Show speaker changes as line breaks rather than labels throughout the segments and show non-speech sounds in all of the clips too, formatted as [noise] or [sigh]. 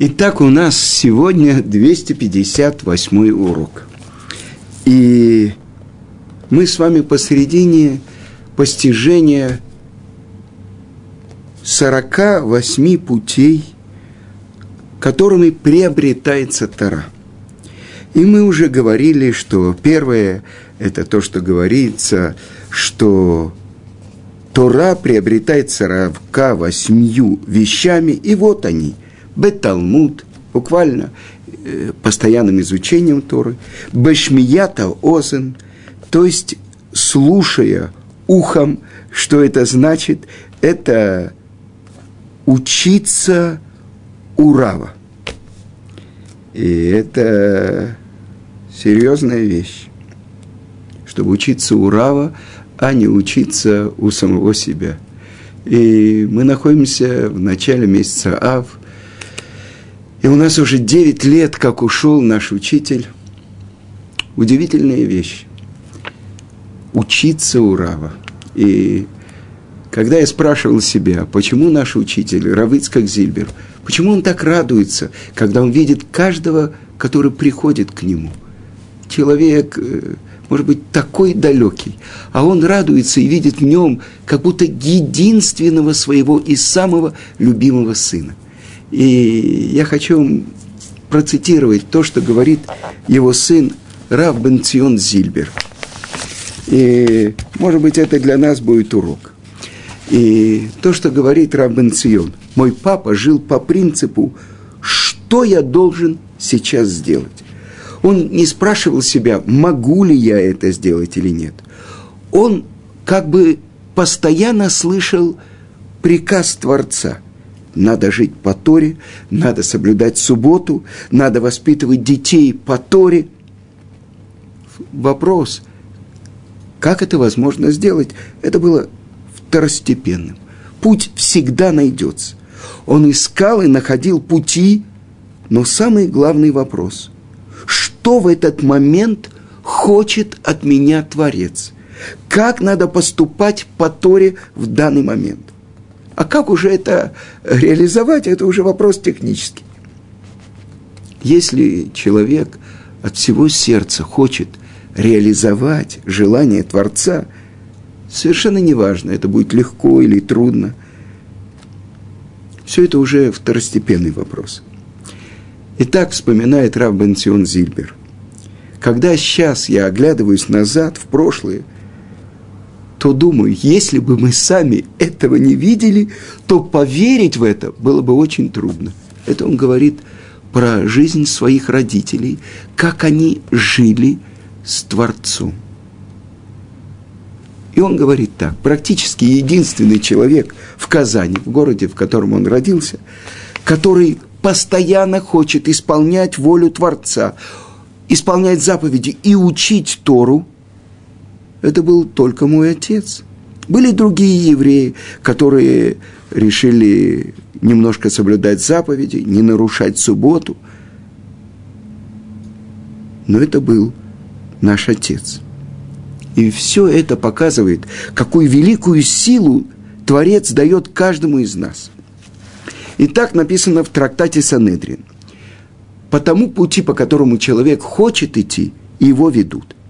Итак, у нас сегодня 258 урок. И мы с вами посередине постижения 48 путей, которыми приобретается Тара. И мы уже говорили, что первое – это то, что говорится, что Тора приобретается равка восьмью вещами, и вот они – Беталмуд, буквально э, постоянным изучением Торы, Бешмията Озен, то есть слушая ухом, что это значит, это учиться урава. И это серьезная вещь, чтобы учиться урава, а не учиться у самого себя. И мы находимся в начале месяца Ав – и у нас уже 9 лет, как ушел наш учитель. Удивительная вещь. Учиться у Рава. И когда я спрашивал себя, почему наш учитель, Равыцкак Зильбер, почему он так радуется, когда он видит каждого, который приходит к нему. Человек, э, может быть, такой далекий, а он радуется и видит в нем как будто единственного своего и самого любимого сына. И я хочу процитировать то, что говорит его сын Рав Бенцион Зильбер. И, может быть, это для нас будет урок. И то, что говорит Рав Бенцион. Мой папа жил по принципу, что я должен сейчас сделать. Он не спрашивал себя, могу ли я это сделать или нет. Он как бы постоянно слышал приказ Творца – надо жить по Торе, надо соблюдать субботу, надо воспитывать детей по Торе. Вопрос, как это возможно сделать, это было второстепенным. Путь всегда найдется. Он искал и находил пути, но самый главный вопрос, что в этот момент хочет от меня Творец? Как надо поступать по Торе в данный момент? А как уже это реализовать, это уже вопрос технический. Если человек от всего сердца хочет реализовать желание Творца, совершенно неважно, это будет легко или трудно. Все это уже второстепенный вопрос. Итак, вспоминает Рав Бенцион Зильбер. Когда сейчас я оглядываюсь назад, в прошлое – то думаю, если бы мы сами этого не видели, то поверить в это было бы очень трудно. Это он говорит про жизнь своих родителей, как они жили с Творцом. И он говорит так, практически единственный человек в Казани, в городе, в котором он родился, который постоянно хочет исполнять волю Творца, исполнять заповеди и учить Тору – это был только мой отец. Были другие евреи, которые решили немножко соблюдать заповеди, не нарушать субботу. Но это был наш отец. И все это показывает, какую великую силу Творец дает каждому из нас. И так написано в трактате Санедрин. По тому пути, по которому человек хочет идти, его ведут –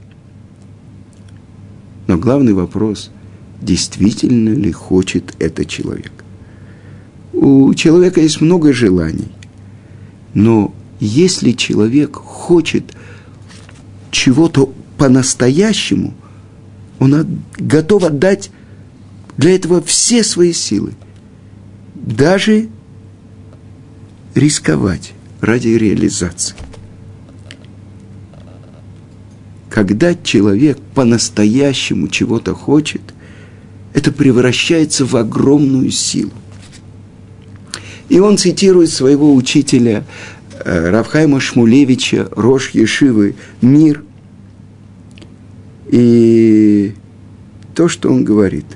но главный вопрос, действительно ли хочет этот человек. У человека есть много желаний, но если человек хочет чего-то по-настоящему, он готов отдать для этого все свои силы, даже рисковать ради реализации когда человек по-настоящему чего-то хочет, это превращается в огромную силу. И он цитирует своего учителя э, Равхайма Шмулевича, Рош Ешивы, «Мир». И то, что он говорит.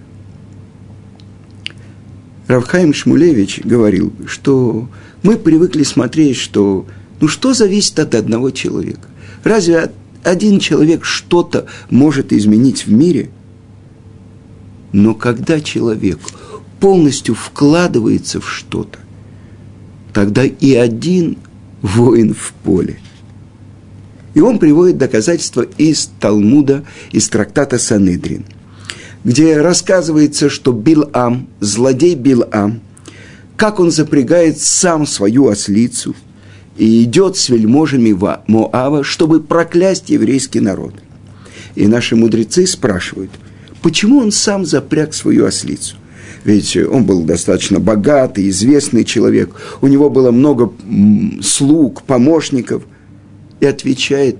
Равхайм Шмулевич говорил, что мы привыкли смотреть, что ну что зависит от одного человека? Разве от один человек что-то может изменить в мире, но когда человек полностью вкладывается в что-то, тогда и один воин в поле. И он приводит доказательства из Талмуда, из трактата Санедрин, где рассказывается, что Билам, злодей Билам, как он запрягает сам свою ослицу и идет с вельможами Моава, чтобы проклясть еврейский народ. И наши мудрецы спрашивают, почему он сам запряг свою ослицу – ведь он был достаточно богатый, известный человек, у него было много слуг, помощников. И отвечает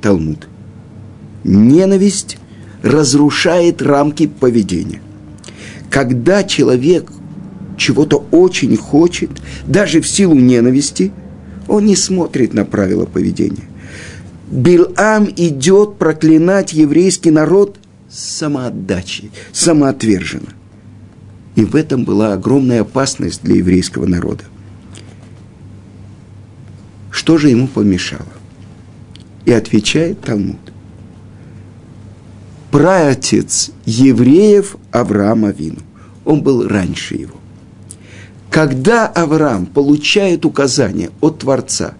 Талмуд. Ненависть разрушает рамки поведения. Когда человек чего-то очень хочет, даже в силу ненависти, он не смотрит на правила поведения. Билам идет проклинать еврейский народ самоотдачей, самоотверженно – и в этом была огромная опасность для еврейского народа. Что же ему помешало? И отвечает Талмуд. Праотец евреев Авраама Вину. Он был раньше его. Когда Авраам получает указание от Творца,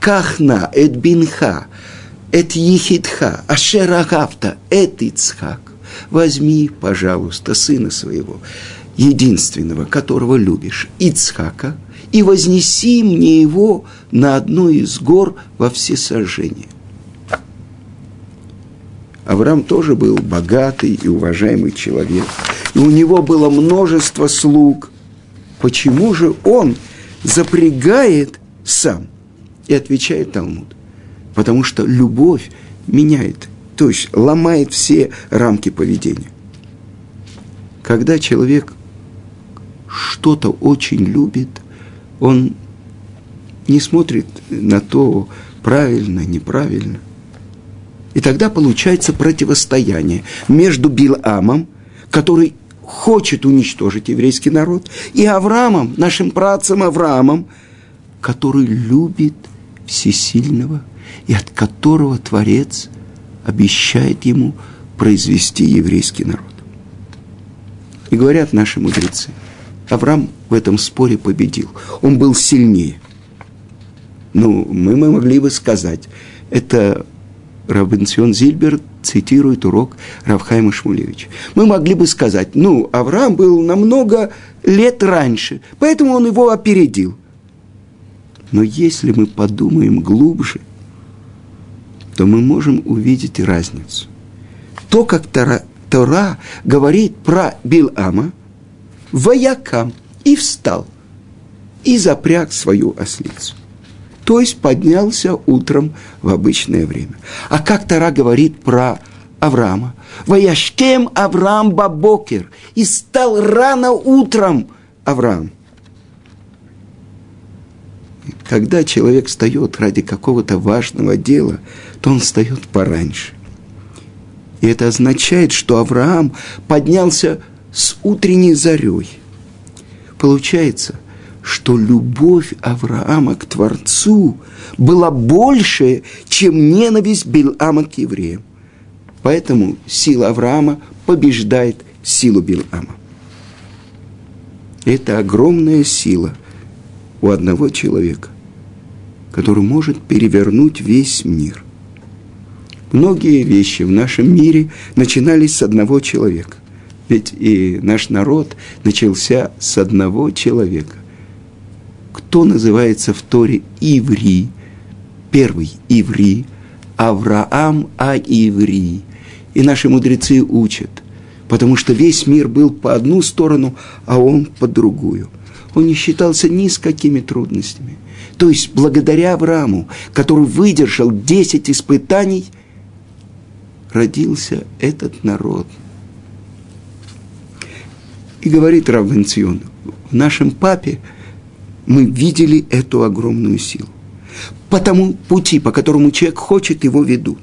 Кахна, Эд Бинха, Эд Ехидха, Ашерагавта, Эд Ицхак, возьми, пожалуйста, сына своего, единственного, которого любишь, Ицхака, и вознеси мне его на одну из гор во всесожжение. Авраам тоже был богатый и уважаемый человек, и у него было множество слуг. Почему же он запрягает сам? И отвечает Талмуд. Потому что любовь меняет, то есть ломает все рамки поведения. Когда человек что-то очень любит, он не смотрит на то, правильно, неправильно. И тогда получается противостояние между Биламом, который хочет уничтожить еврейский народ, и Авраамом, нашим працем Авраамом, который любит всесильного и от которого Творец обещает ему произвести еврейский народ. И говорят наши мудрецы – Авраам в этом споре победил. Он был сильнее. Ну, мы, мы могли бы сказать, это Равенцион Зильбер цитирует урок Равхайма Шмулевича. Мы могли бы сказать, ну, Авраам был намного лет раньше, поэтому он его опередил. Но если мы подумаем глубже, то мы можем увидеть разницу. То, как Тора, Тора говорит про Билама – воякам и встал, и запряг свою ослицу. То есть поднялся утром в обычное время. А как Тара говорит про Авраама? Ваяшкем Авраам Бабокер. И стал рано утром Авраам. Когда человек встает ради какого-то важного дела, то он встает пораньше. И это означает, что Авраам поднялся с утренней зарей. Получается, что любовь Авраама к Творцу была больше, чем ненависть Билама к евреям. Поэтому сила Авраама побеждает силу Билама. Это огромная сила у одного человека, который может перевернуть весь мир. Многие вещи в нашем мире начинались с одного человека. Ведь и наш народ начался с одного человека. Кто называется в Торе Иври? Первый Иври, Авраам А-Иври. И наши мудрецы учат, потому что весь мир был по одну сторону, а он по другую. Он не считался ни с какими трудностями. То есть благодаря Аврааму, который выдержал десять испытаний, родился этот народ – и говорит Рав Венцион, в нашем папе мы видели эту огромную силу. По тому пути, по которому человек хочет, его ведут.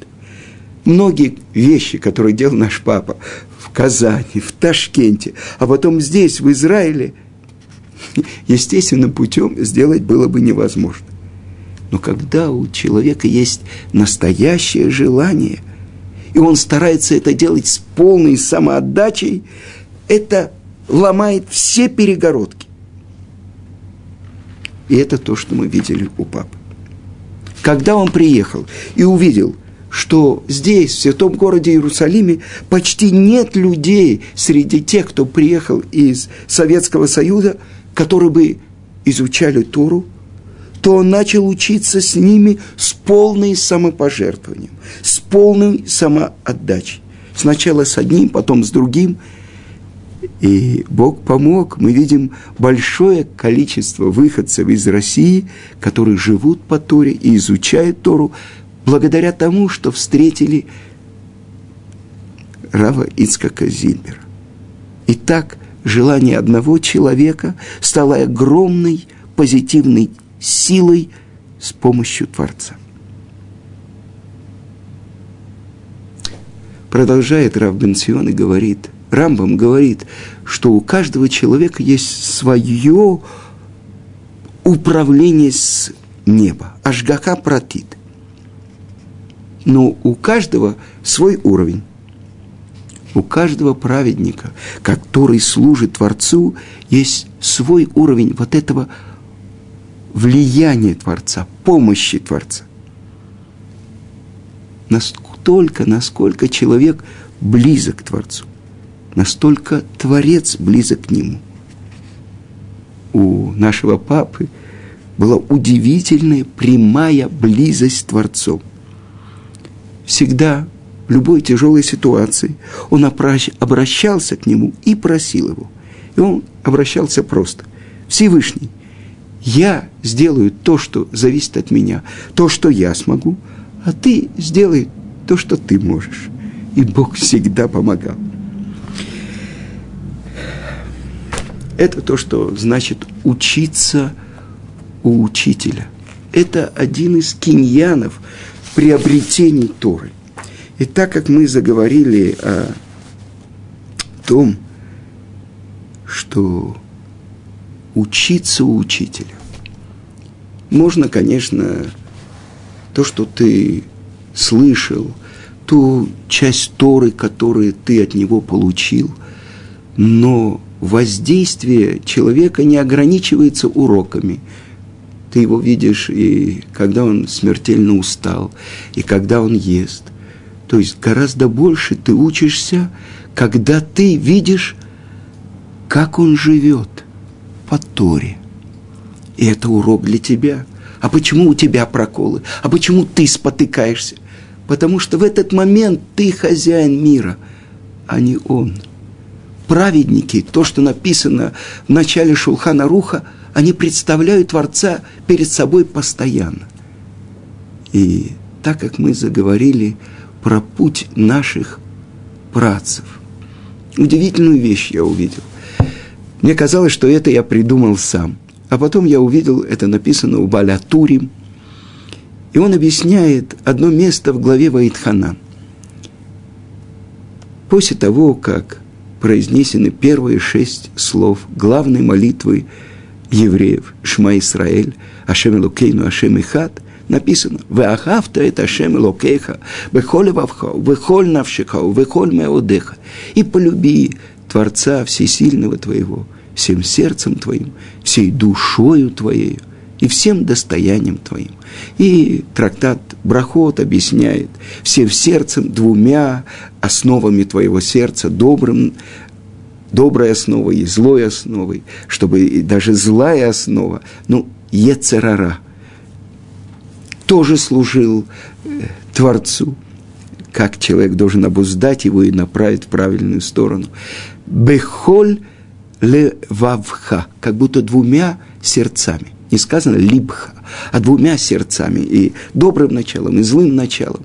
Многие вещи, которые делал наш папа в Казани, в Ташкенте, а потом здесь, в Израиле, естественным путем сделать было бы невозможно. Но когда у человека есть настоящее желание, и он старается это делать с полной самоотдачей, это ломает все перегородки. И это то, что мы видели у папы. Когда он приехал и увидел, что здесь, в святом городе Иерусалиме, почти нет людей среди тех, кто приехал из Советского Союза, которые бы изучали Тору, то он начал учиться с ними с полным самопожертвованием, с полной самоотдачей. Сначала с одним, потом с другим. И Бог помог. Мы видим большое количество выходцев из России, которые живут по Торе и изучают Тору, благодаря тому, что встретили Рава Ицкака Зильбера. Итак, желание одного человека стало огромной позитивной силой с помощью Творца. Продолжает Рав Бенсион и говорит, Рамбам говорит, что у каждого человека есть свое управление с неба. Ашгаха протит. Но у каждого свой уровень. У каждого праведника, который служит Творцу, есть свой уровень вот этого влияния Творца, помощи Творца. Настолько, насколько человек близок к Творцу, настолько Творец близок к нему. У нашего папы была удивительная прямая близость с Творцом. Всегда в любой тяжелой ситуации он обращался к нему и просил его. И он обращался просто. Всевышний, я сделаю то, что зависит от меня, то, что я смогу, а ты сделай то, что ты можешь. И Бог всегда помогал. Это то, что значит учиться у учителя. Это один из киньянов приобретений Торы. И так как мы заговорили о том, что учиться у учителя. Можно, конечно, то, что ты слышал, ту часть Торы, которую ты от него получил, но воздействие человека не ограничивается уроками. Ты его видишь, и когда он смертельно устал, и когда он ест. То есть гораздо больше ты учишься, когда ты видишь, как он живет – по Торе. И это урок для тебя. А почему у тебя проколы? А почему ты спотыкаешься? Потому что в этот момент ты хозяин мира, а не он. Праведники, то, что написано в начале Шулхана Руха, они представляют Творца перед собой постоянно. И так как мы заговорили про путь наших працев, удивительную вещь я увидел. Мне казалось, что это я придумал сам. А потом я увидел, это написано у Баля Турим. И он объясняет одно место в главе Ваидхана. После того, как произнесены первые шесть слов главной молитвы евреев. Шма Исраэль, Ашем Элокейну, Ашем Ихат, написано «Веахавта это Ашем Элокейха, вехоль вавха, вехоль навшиха, вехоль меодеха» и полюби Творца Всесильного твоего, всем сердцем твоим, всей душою твоей и всем достоянием твоим. И трактат Брахот объясняет всем сердцем двумя основами твоего сердца, добрым, доброй основой и злой основой, чтобы и даже злая основа, ну, Ецерара, тоже служил э, Творцу, как человек должен обуздать его и направить в правильную сторону. Бехоль левавха, как будто двумя сердцами. Не сказано либха, а двумя сердцами, и добрым началом, и злым началом.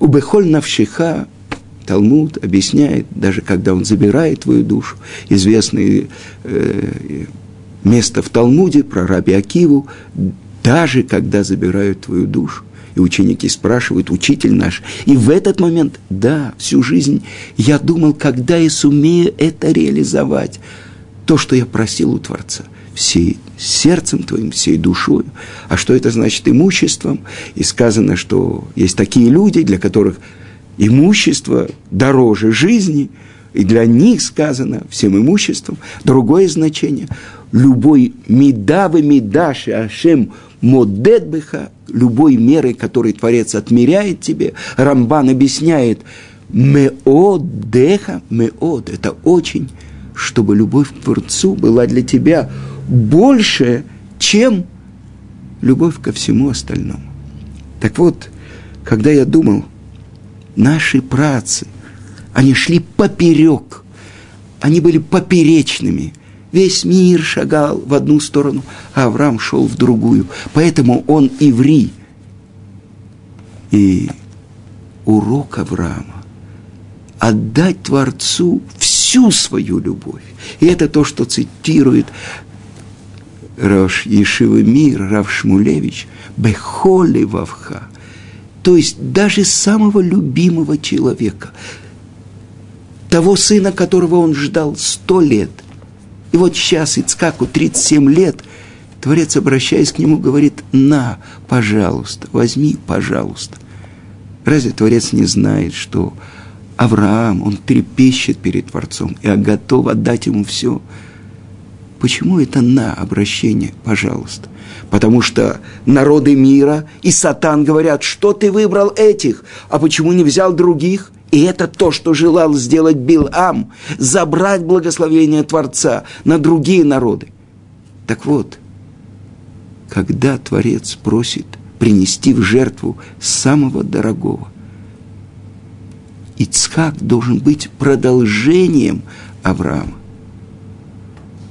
У Бехоль навшиха Талмуд объясняет, даже когда он забирает твою душу, известное э, место в Талмуде про Раби Акиву, даже когда забирают твою душу. И ученики спрашивают, учитель наш. И в этот момент, да, всю жизнь я думал, когда я сумею это реализовать. То, что я просил у Творца. Всей сердцем твоим, всей душой. А что это значит имуществом? И сказано, что есть такие люди, для которых имущество дороже жизни. и для них сказано всем имуществом. Другое значение – любой медавы медаши ашем модет быха, любой мерой, которой Творец отмеряет тебе. Рамбан объясняет меод деха, меод – это очень, чтобы любовь к Творцу была для тебя больше, чем любовь ко всему остальному. Так вот, когда я думал, наши працы, они шли поперек, они были поперечными. Весь мир шагал в одну сторону, а Авраам шел в другую. Поэтому он иври. И урок Авраама – отдать Творцу всю свою любовь. И это то, что цитирует Рош Ешивы Мир, Рав Шмулевич, Бехоли Вавха, то есть даже самого любимого человека, того сына, которого он ждал сто лет. И вот сейчас Ицкаку 37 лет, Творец, обращаясь к нему, говорит, на, пожалуйста, возьми, пожалуйста. Разве Творец не знает, что Авраам, он трепещет перед Творцом и готов отдать ему все – Почему это на обращение, пожалуйста? Потому что народы мира и сатан говорят, что ты выбрал этих, а почему не взял других? И это то, что желал сделать Билам, забрать благословение Творца на другие народы. Так вот, когда Творец просит принести в жертву самого дорогого, Ицхак должен быть продолжением Авраама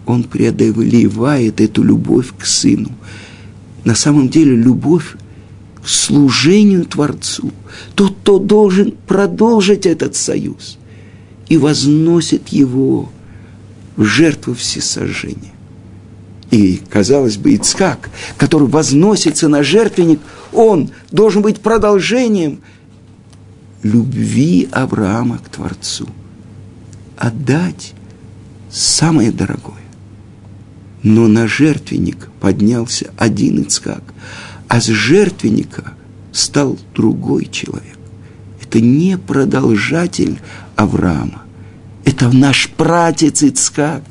он преодолевает эту любовь к сыну. На самом деле любовь к служению Творцу. Тот, кто должен продолжить этот союз и возносит его в жертву всесожжения. И, казалось бы, Ицкак, который возносится на жертвенник, он должен быть продолжением любви Авраама к Творцу. Отдать самое дорогое но на жертвенник поднялся один Ицкак, а с жертвенника стал другой человек. Это не продолжатель Авраама. Это наш пратец Ицкак,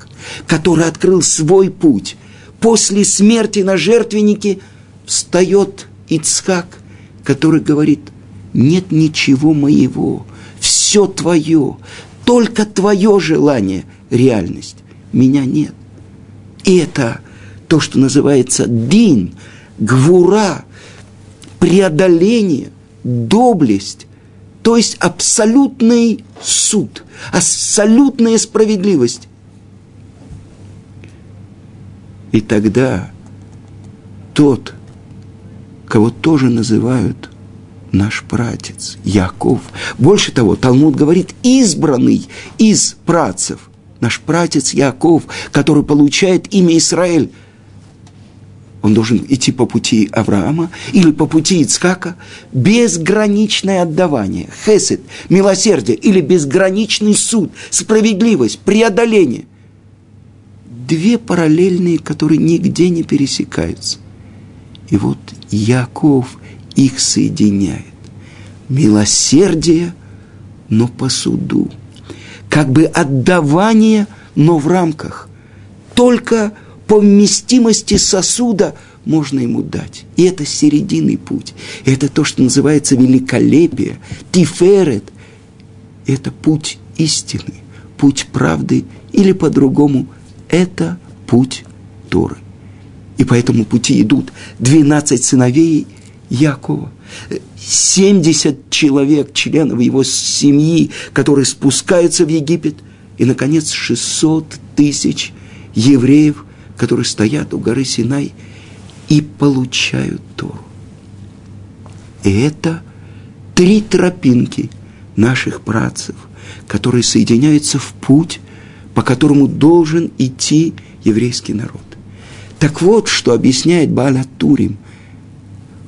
который открыл свой путь. После смерти на жертвеннике встает Ицкак, который говорит, нет ничего моего, все твое, только твое желание, реальность. Меня нет. Это то, что называется дин, гвура, преодоление, доблесть, то есть абсолютный суд, абсолютная справедливость. И тогда тот, кого тоже называют наш пратец, Яков. Больше того, Талмуд говорит, избранный из працев наш пратец Яков, который получает имя Израиль, он должен идти по пути Авраама или по пути Ицкака, безграничное отдавание, хесед, милосердие или безграничный суд, справедливость, преодоление. Две параллельные, которые нигде не пересекаются. И вот Яков их соединяет. Милосердие, но по суду – как бы отдавание, но в рамках. Только по вместимости сосуда можно ему дать. И это серединный путь. Это то, что называется великолепие, тиферет. Это путь истины, путь правды, или по-другому, это путь Торы. И по этому пути идут 12 сыновей Якова – 70 человек, членов его семьи, которые спускаются в Египет, и, наконец, 600 тысяч евреев, которые стоят у горы Синай и получают Тору. И это три тропинки наших працев, которые соединяются в путь, по которому должен идти еврейский народ. Так вот, что объясняет Бааля Турим –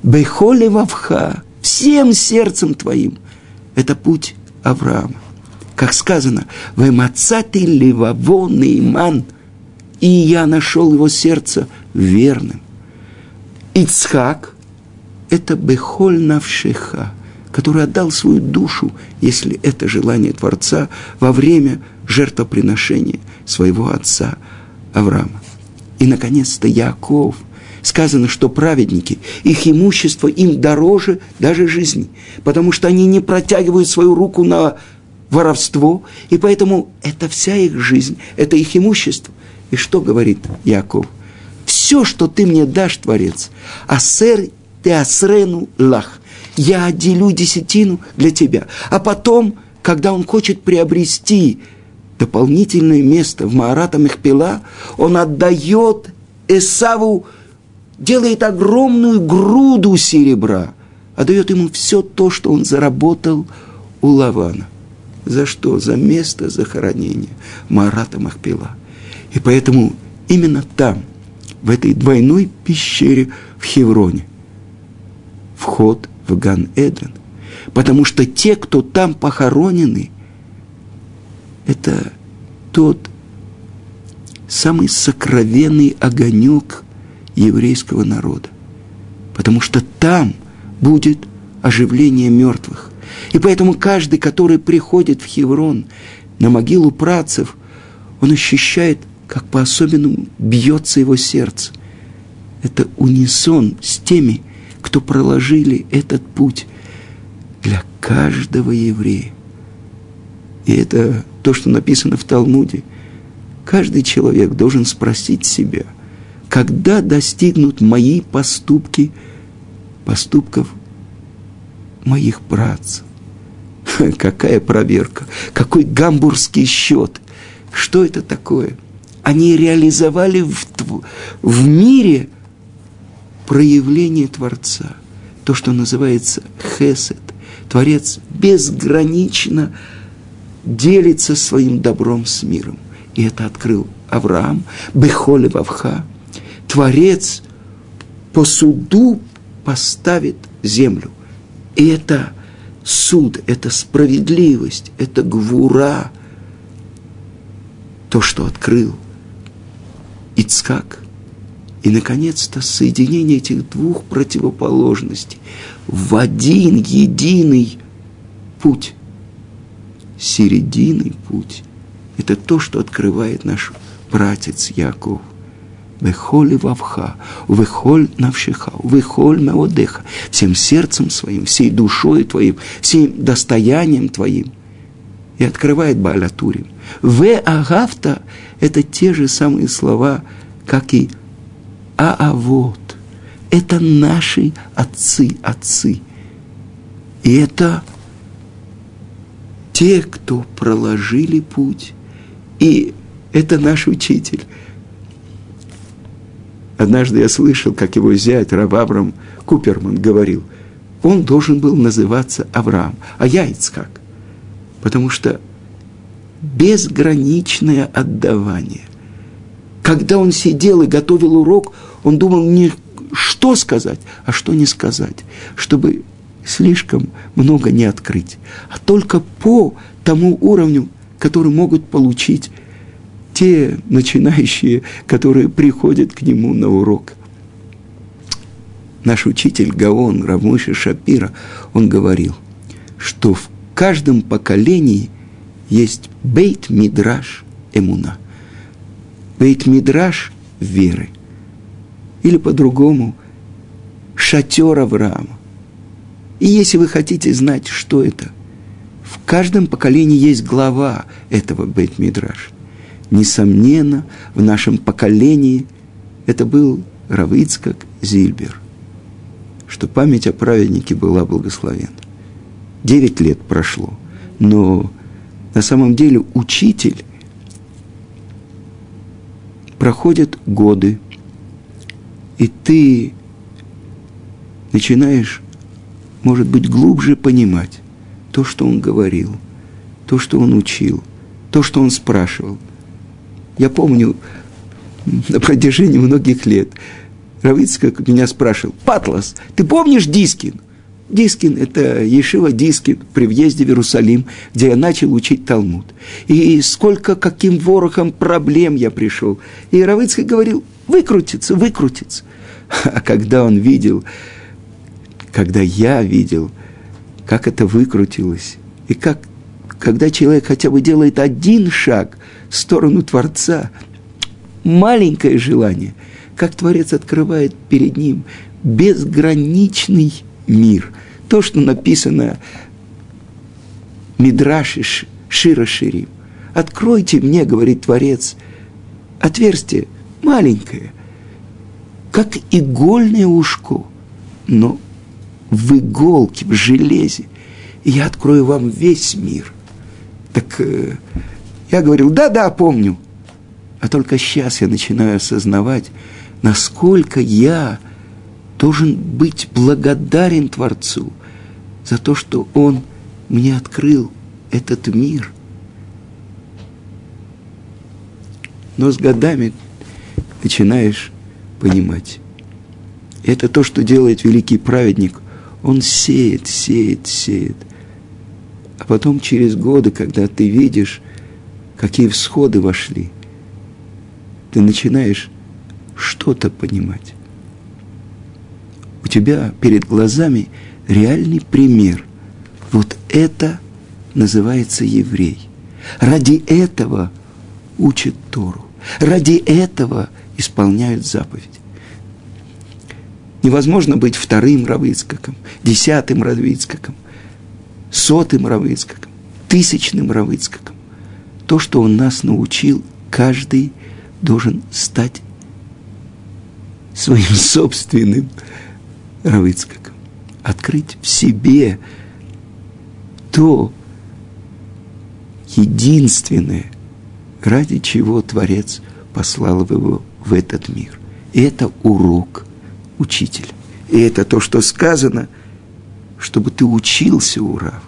Бехоле вавха, всем сердцем твоим. Это путь Авраама. Как сказано, «Вемацати леваво иман, и я нашел его сердце верным. Ицхак – это бехоль навшиха, который отдал свою душу, если это желание Творца, во время жертвоприношения своего отца Авраама. И, наконец-то, Яков. Сказано, что праведники, их имущество им дороже даже жизни, потому что они не протягивают свою руку на воровство, и поэтому это вся их жизнь, это их имущество. И что говорит Яков? Все, что ты мне дашь, Творец, асер ты асрену лах. Я отделю десятину для тебя. А потом, когда он хочет приобрести дополнительное место в Маарата Мехпила, он отдает Эсаву, делает огромную груду серебра, отдает ему все то, что он заработал у Лавана. За что? За место захоронения Маарата Махпила. И поэтому именно там, в этой двойной пещере в Хевроне, вход в Ган-Эден. Потому что те, кто там похоронены, это тот самый сокровенный огонек еврейского народа. Потому что там будет оживление мертвых. И поэтому каждый, который приходит в Хеврон на могилу працев, он ощущает, как по-особенному бьется его сердце. Это унисон с теми, кто проложили этот путь для каждого еврея. И это то, что написано в Талмуде. Каждый человек должен спросить себя, когда достигнут мои поступки, поступков моих працев. [laughs] Какая проверка, какой гамбургский счет. Что это такое? Они реализовали в, в мире проявление Творца. То, что называется хесед. Творец безгранично делится своим добром с миром. И это открыл Авраам, Бехоле Вавха. Творец по суду поставит землю. И это суд, это справедливость, это гвура. То, что открыл Ицкак. И, наконец-то, соединение этих двух противоположностей в один единый путь – серединный путь. Это то, что открывает наш братец Яков. Вехоли вавха, вехоль навшиха, вехоль меодеха, всем сердцем своим, всей душой твоим, всем достоянием твоим. И открывает Баалатурим. В агавта – это те же самые слова, как и аавот. Это наши отцы, отцы. И это те, кто проложили путь. И это наш учитель. Однажды я слышал, как его зять Равабрам Куперман говорил, он должен был называться Авраам, а я Ицхак. Потому что безграничное отдавание. Когда он сидел и готовил урок, он думал не что сказать, а что не сказать, чтобы слишком много не открыть, а только по тому уровню, который могут получить те начинающие, которые приходят к нему на урок. Наш учитель Гаон Равмыши Шапира, он говорил, что в каждом поколении есть бейт-мидраш эмуна. Бейт-мидраш веры. Или по-другому, шатер Авраама. И если вы хотите знать, что это, в каждом поколении есть глава этого Бейт-Мидраш. Несомненно, в нашем поколении это был Равицкак Зильбер, что память о праведнике была благословена. Девять лет прошло, но на самом деле учитель проходят годы, и ты начинаешь может быть, глубже понимать то, что он говорил, то, что он учил, то, что он спрашивал. Я помню, на протяжении многих лет Рав Ицхак меня спрашивал, «Патлас, ты помнишь Дискин?» Дискин – это Ешива Дискин при въезде в Иерусалим, где я начал учить Талмуд. И сколько, каким ворохом проблем я пришел. И Рав Ицхак говорил, выкрутится, выкрутится. А когда он видел, когда я видел, как это выкрутилось, и как, когда человек хотя бы делает один шаг в сторону Творца, маленькое желание, как Творец открывает перед ним безграничный мир. То, что написано Мидраши Шира Ширим. Откройте мне, говорит Творец, отверстие маленькое, как игольное ушко, но в иголке, в железе. И я открою вам весь мир. Так э, я говорил, да-да, помню. А только сейчас я начинаю осознавать, насколько я должен быть благодарен Творцу за то, что Он мне открыл этот мир. Но с годами начинаешь понимать. Это то, что делает великий праведник. Он сеет, сеет, сеет. А потом через годы, когда ты видишь, какие всходы вошли, ты начинаешь что-то понимать. У тебя перед глазами реальный пример. Вот это называется еврей. Ради этого учат Тору. Ради этого исполняют заповедь. Невозможно быть вторым Равыцкаком, десятым Равыцкаком, сотым Равыцкаком, тысячным Равыцкаком. То, что он нас научил, каждый должен стать своим [laughs] собственным Равыцкаком. Открыть в себе то единственное, ради чего Творец послал его в этот мир. И это урок учителя. И это то, что сказано, чтобы ты учился у Рава.